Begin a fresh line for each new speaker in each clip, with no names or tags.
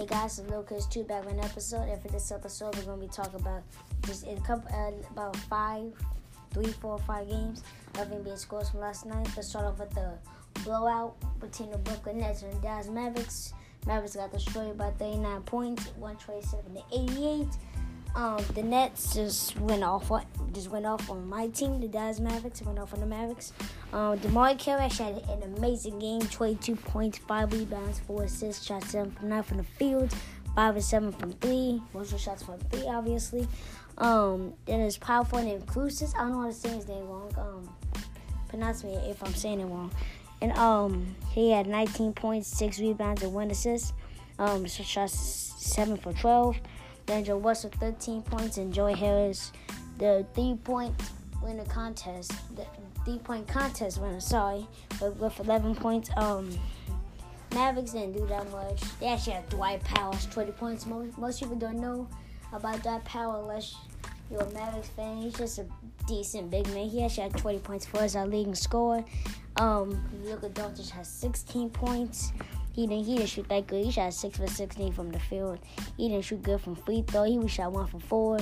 Hey guys, it's Lucas two back with an episode. And for this episode, we're gonna be talking about just a couple uh, about five, three, four, five games of NBA scores from last night. Let's start off with the blowout between the Brooklyn Nets and Dallas Mavericks. Mavericks got destroyed by 39 points, 127 to 88. Um, the Nets just went off. Just went off on my team, the Dallas Mavericks. Went off on the Mavericks. Um, DeMarre Carroll had an amazing game: 22 points, five rebounds, four assists, shot seven from nine from the field, five and seven from three. Most of shots from three, obviously. Um, then there's powerful named Kurucs. I don't know how to say his name wrong. Um, pronounce me if I'm saying it wrong. And um, he had 19 points, six rebounds, and one assist. Um, shot seven for 12. D'Angelo Russell 13 points and Joe Harris the three point winner contest the three point contest winner sorry with, with 11 points um Mavericks didn't do that much they actually had Dwight Powell 20 points most, most people don't know about Dwight Powell unless you're a Mavericks fan he's just a decent big man he actually had 20 points for us our leading scorer um Luka Doncic has 16 points he didn't he didn't shoot that good. He shot six for sixteen from the field. He didn't shoot good from free throw. He was shot one for four.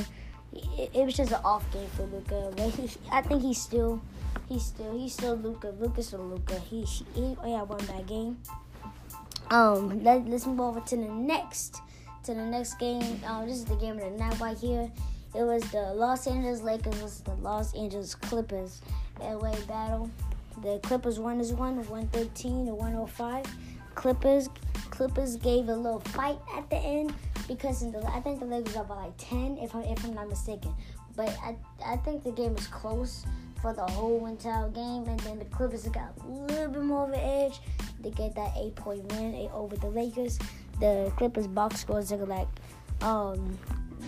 It, was just an off game for Luka. But he, I think he's still he's still he's still Luka. Luka's still Luka. He he only had one bad game. Um, let, let's move over to the next to the next game. Um, this is the game of the night right here. It was the Los Angeles Lakers versus the Los Angeles Clippers LA battle. The Clippers won is one, 113 to 105. Clippers Clippers gave a little fight at the end because the, I think the Lakers are by like 10 if I'm if I'm not mistaken. But I I think the game was close for the whole entire game, and then the Clippers got a little bit more of an edge. They get that eight point win over the Lakers. The Clippers box scores look like um,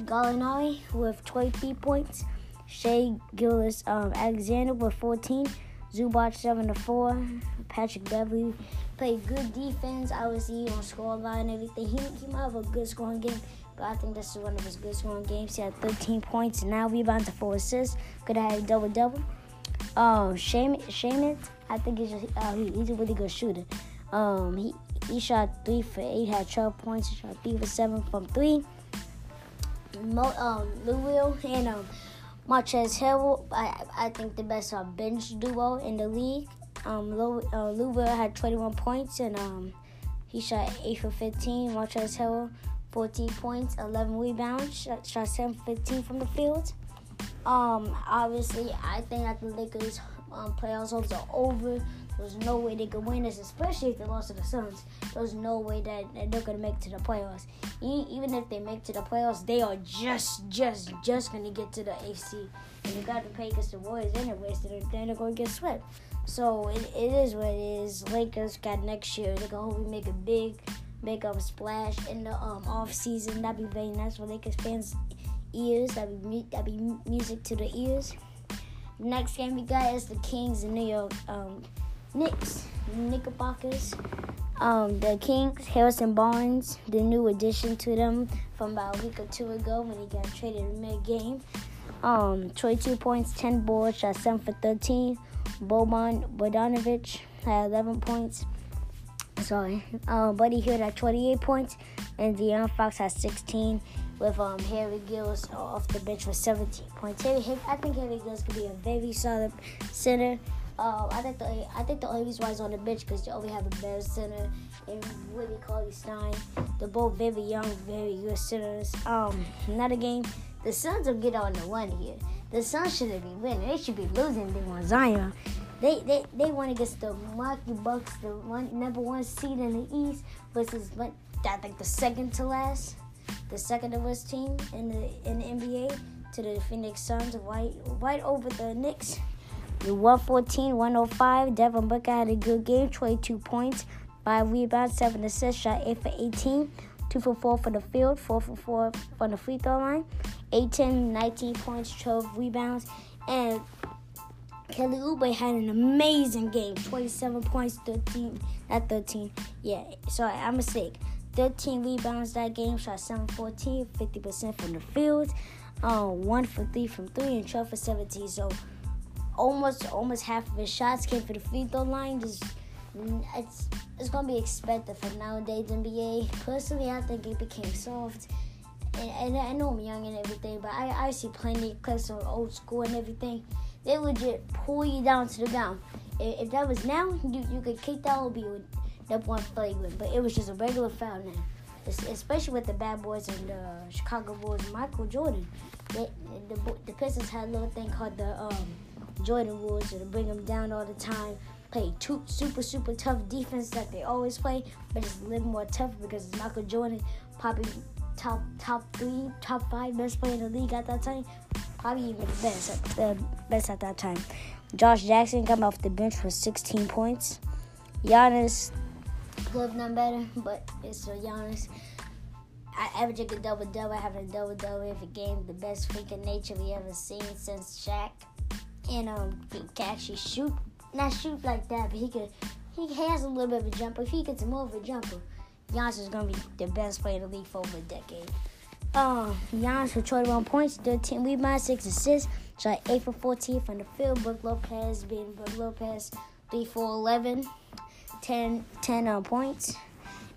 Gallinari with 23 points, Shai Gilgeous um, Alexander with 14. Zubac seven to four. Patrick Beverley played good defense. I Obviously he on score line and everything. He, he might have a good scoring game, but I think this is one of his good scoring games. He had 13 points and now rebounds to four assists. Could have had a double double. Um, Shamet, I think he's just, uh, he, he's a really good shooter. Um, he he shot three for eight, had 12 points. He shot three for seven from three. Mo, um, Lou Will and um. Montrezl Harrell, I, I think the best uh, bench duo in the league. Um, uh, had 21 points and um, he shot 8 for 15. Montrezl Harrell, 14 points, 11 rebounds, shot, shot 7 for 15 from the field. Um, obviously, I think that the Lakers um, playoffs hopes are over. There's no way they could win this, especially if they lost to the Suns. There's no way that, that they're gonna make it to the playoffs. Even if they make to the playoffs, they are just, just, just gonna get to the AC. And they got to play against the Warriors anyway, so they're, they're gonna get swept. So it, it is what it is. Lakers got next year. They can hopefully make a big, make a splash in the um off season. That'd be very nice for Lakers fans' ears. That'd be that'd be music to the ears. Next game we got is the Kings in New York. Um, Knicks, Knickerbockers, um, the Kings, Harrison Barnes, the new addition to them from about a week or two ago when he got traded in mid-game. Um, 22 points, 10 boards, shot 7 for 13. Boban Bogdanovic had 11 points. Sorry. Um, Buddy Hield had 28 points, and De'Aaron Fox had 16 with um, Harry Giles off the bench with 17 points. Harry, I think Harry Giles could be a very solid center. Uh, I think the I think the only reason why he's on the bench because you only have a better center and Willie Cauley Stein. They're both very young, very good centers. Um, another game, the Suns will get on the one here. The Suns shouldn't be winning. They should be losing. They want Zion. They they they won against the Milwaukee Bucks, the one number one seed in the East versus I think the second to last, the second to worst team in the in the NBA to the Phoenix Suns, right right over the Knicks. 114 105. Devin Booker had a good game, 22 points, 5 rebounds, 7 assists, shot 8 for 18, 2 for 4 for the field, 4 for 4 from the free throw line, 18, 19 points, 12 rebounds, and Kelly Oubre had an amazing game, 27 points, 13, not 13, yeah, sorry, I'm a mistake. 13 rebounds that game, shot 7 14, 50% from the field, um, 1 for 3 from 3, and 12 for 17. So, almost almost half of his shots came for the free throw line. Just it's it's gonna be expected for nowadays NBA. Personally, I think it became soft. And, and I know I'm young and everything, but I, I see plenty of clips on old school and everything. They legit pull you down to the ground. If, if that was now, you, you could kick that OB with that one flagrant, but it was just a regular foul now. It's, especially with the bad boys and the Chicago Bulls, Michael Jordan. They, the, the Pistons had a little thing called the um, Jordan rules to bring them down all the time play two super super tough defense that they always play, but it's a little more tough because it's Michael Jordan, probably top top three, top five best player in the league at that time, probably even the best at the best at that time. Josh Jackson come off the bench with 16 points. Giannis love none better, but it's so Giannis. I averaging a double double, having a double double every game, the best freak of nature we ever seen since Shaq. And um, he can actually shoot not shoot like that, but he could. He has a little bit of a jumper. If he gets more of a jumper, Giannis is gonna be the best player in the league for over a decade. Um, Giannis with 21 points, 13 rebounds, 6 assists, shot 8 for 14 from the field. Brook Lopez being Brook Lopez, 3 for 11, 10, 10 uh, points.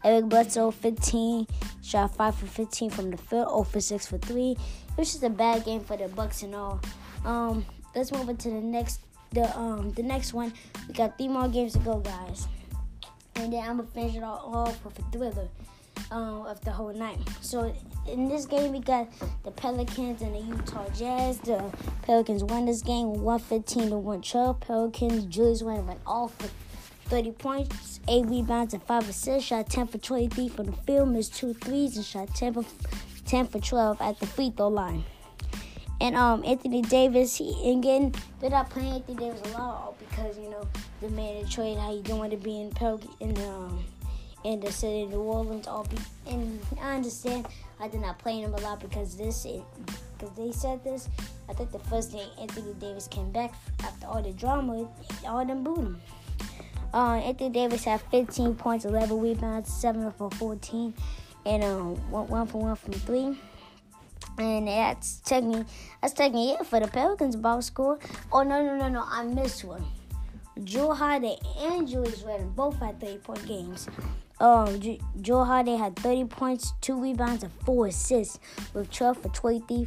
Eric Bledsoe, 15, shot 5 for 15 from the field, 0 for 6 for 3. It was just a bad game for the Bucks and all. Um, let's move on to the next the um the next one. We got three more games to go, guys. And then I'm gonna finish it all off with a thriller um, of the whole night. So in this game, we got the Pelicans and the Utah Jazz. The Pelicans won this game 115 to 112. Pelicans, Julius Randle went off for 30 points, 8 rebounds, and 5 assists. Shot 10 for 23 from the field, missed two threes, and shot 10 for, 10 for 12 at the free throw line. And um, Anthony Davis, he again they're not playing Anthony Davis a lot because you know the man in trade how you don't want to be in Pel- in the um, in the city of New Orleans. All be and I understand I did not play him a lot because this because they said this. I think the first day Anthony Davis came back after all the drama, all them booed him. Uh, Anthony Davis had 15 points, 11 rebounds, 7 for 14, and um, one, one for one from three. And that's taking that's taking it for the Pelicans ball score. Oh no no no no! I missed one. Jrue Holiday and Julius Randle both had 30 point games. Um, J- Jrue Holiday had 30 points, two rebounds, and four assists, with 12 for 23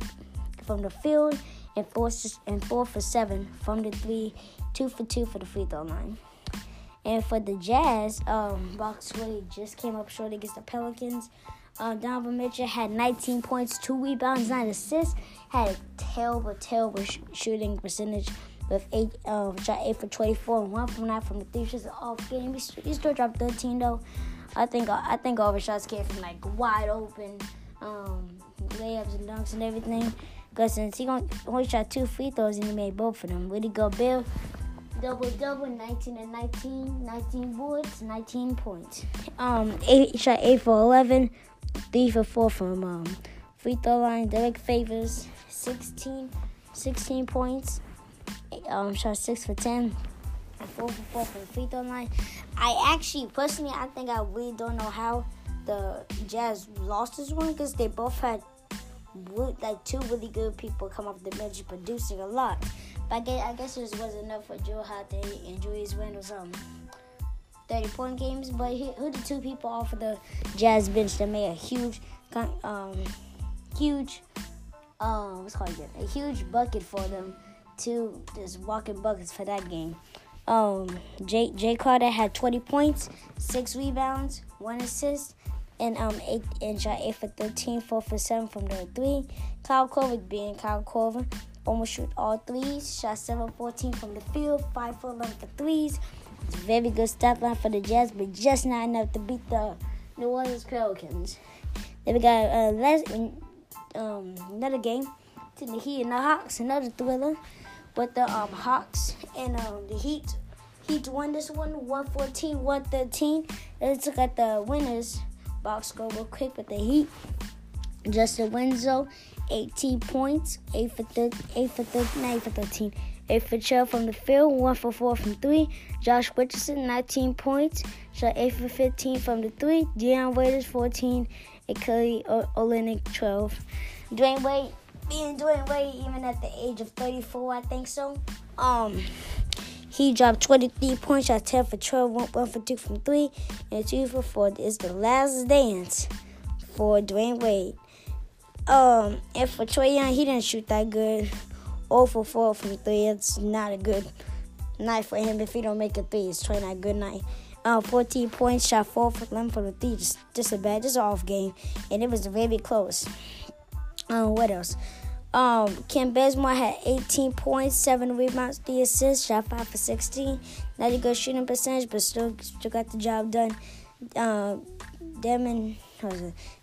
from the field and four and four for seven from the three, two for two for the free throw line. And for the Jazz, um, Box Willie just came up short against the Pelicans. Uh, Donovan Mitchell had 19 points, two rebounds, nine assists. Had a terrible, terrible sh- shooting percentage with eight, uh, shot eight for 24 and one from nine from the three. Just off game. He, he still dropped 13 though. I think I think all the shots came from like wide open um, layups and dunks and everything. Cause since he only shot two free throws and he made both of them. really go Bill. double double 19 and 19 19 boards 19 points um eight shot 8 for 11 three for four from um, free throw line. Derrick Favors, 16, 16 points. Um, shot six for ten. Four for four from free throw line. I actually, personally, I think I really don't know how the Jazz lost this one because they both had like two really good people come off the bench producing a lot. But I guess, I guess it wasn't enough for Jrue Holiday and Julius Randle's um 30 point games. But who the two people off of the Jazz bench that made a huge, um, huge, um, what's called again? A huge bucket for them to just walking buckets for that game. Um, Jay Jae Crowder had 20 points, six rebounds, one assist, and um eight and shot eight for 13, four for seven from the three. Kyle Korver being Kyle Korver almost shoot all threes, shot 7 14 from the field, 5 for 11 for threes, it's very good stat line for the Jazz, but just not enough to beat the New Orleans Pelicans. Then we got uh, last, um, another game to the Heat and the Hawks, another thriller with the um, Hawks and um, the Heat. Heat won this one 114 113. Let's look at the winners box score real quick with the Heat. Justise Winslow, 18 points, 8 for 13, 8 for 13, 9 for 13. 8 for 12 from the field, 1 for 4 from 3. Josh Richardson, 19 points, shot 8 for 15 from the 3. Dion Waiters, 14. And Kelly Olynyk, 12. Dwyane Wade, being Dwyane Wade, even at the age of 34, I think so. Um, He dropped 23 points, shot 10 for 12, 1, 1 for 2 from 3, and 2 for 4. It's the last dance for Dwyane Wade. Um, and for Trae Young, he didn't shoot that good. 0 for 4 from 3. It's not a good night for him if he don't make a 3. It's Trae not a good night. Uh, 14 points, shot 4 for 11 for the 3. Just, just a bad, just off game. And it was very close. Um, what else? Um, Kent Bazemore had 18 points, 7 rebounds, 3 assists, shot 5 for 16. Not a good shooting percentage, but still, still got the job done. Um, Desmond,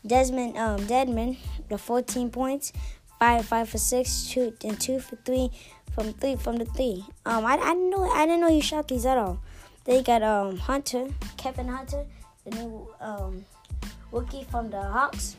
Desmond um, Dedmon, the 14 points, 5 5 for 6, 2 and 2 for 3 from 3 from the 3. Um, I, I, know, I didn't know he shot these at all. They got um, Hunter, Kevin Hunter, the new um, rookie from the Hawks.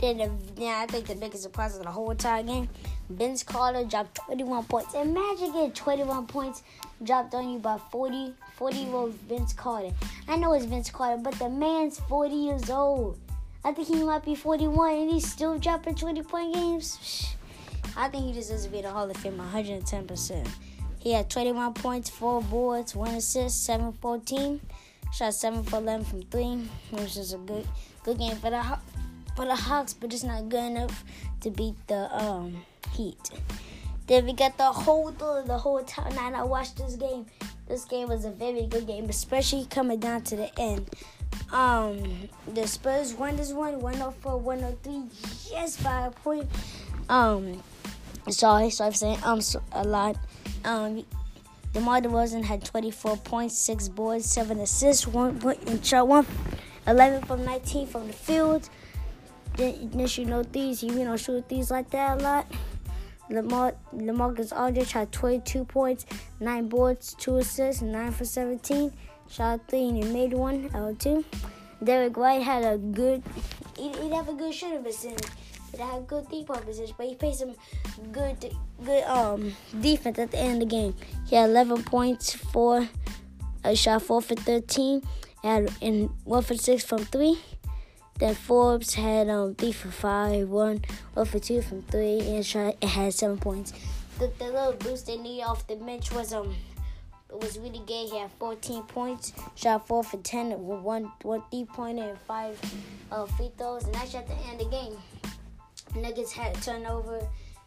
Then, the, yeah, I think the biggest surprise of the whole entire game, Vince Carter dropped 21 points. Imagine getting 21 points dropped on you by 40, 40 year old Vince Carter. I know it's Vince Carter, but the man's 40 years old. I think he might be 41 and he's still dropping 20 point games. I think he deserves to be in the Hall of Fame 110%. He had 21 points, 4 boards, 1 assist, 7 14. Shot 7 for 11 from 3, which is a good good game for the for the Hawks, but it's not good enough to beat the um, Heat. Then we got the whole the whole time night I watched this game. This game was a very good game, especially coming down to the end. Um, the Spurs won this one, 104, 103, yes, by a point. Um, sorry, sorry for saying um so, a lot. Um, DeMar DeRozan had 24 points, 6 boards, 7 assists, 1 point in shot, 1 11 from 19 from the field. Didn't you know these? You don't shoot these like that a lot. Lamar, Lamarcus Aldridge had 22 points, 9 boards, 2 assists, 9 for 17. Shot 3 and he made one out of 2. Derek White had a good, he, would have a good shooting percentage. He had a good three point percentage, but he played some good, good um defense at the end of the game. He had 11 points, 4, a shot 4 for 13, had and 1 for 6 from 3. Then Forbes had um three for five, one, one for two from three, and shot, it had seven points. The, the little boost they needed off the bench was um it was really good. He had 14 points, shot four for 10 with one one three pointer and five uh, free throws, and that's at the end of the game. Nuggets had a turnover.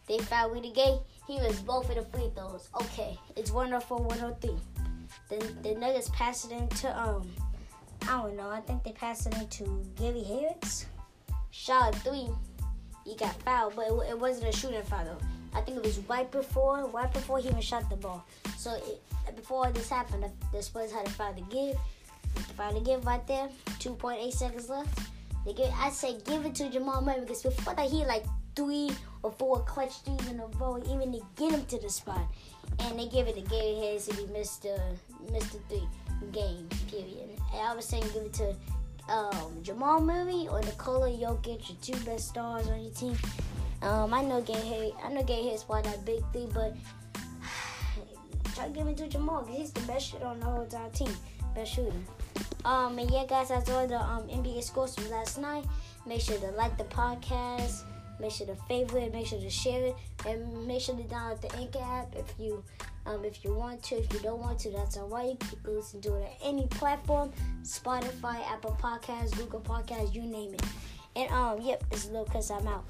They fouled Rudy Gay. He was both of the free throws. Okay, it's 104, 103. Then the Nuggets passed it into um I don't know. I think they passed it into Gary Harris. Shot three. He got fouled, but it, it, wasn't a shooting foul though. I think it was right before, right before he even shot the ball. So it, before this happened, the Spurs had a foul to give. To give right there. 2.8 seconds left. They give. I say give it to Jamal Murray because before that he like three or four clutch threes in a row, even to get him to the spot. And they give it to Gary Harris and he missed the missed the three game, period. And I was saying give it to um, Jamal Murray or Nikola Jokic, your two best stars on your team. Um, I know Gay hate. I know Gay Hayes won that big thing, but try to give it to Jamal because he's the best shooter on the whole entire team, best shooter. Um, and yeah, guys, that's all the um, NBA scores from last night. Make sure to like the podcast. Make sure to favorite, make sure to share it, and make sure to download the Anchor app if you um, if you want to. If you don't want to, that's alright. You can listen to it on any platform: Spotify, Apple Podcasts, Google Podcasts, you name it. And um, yep, it's Lil Cause I'm out.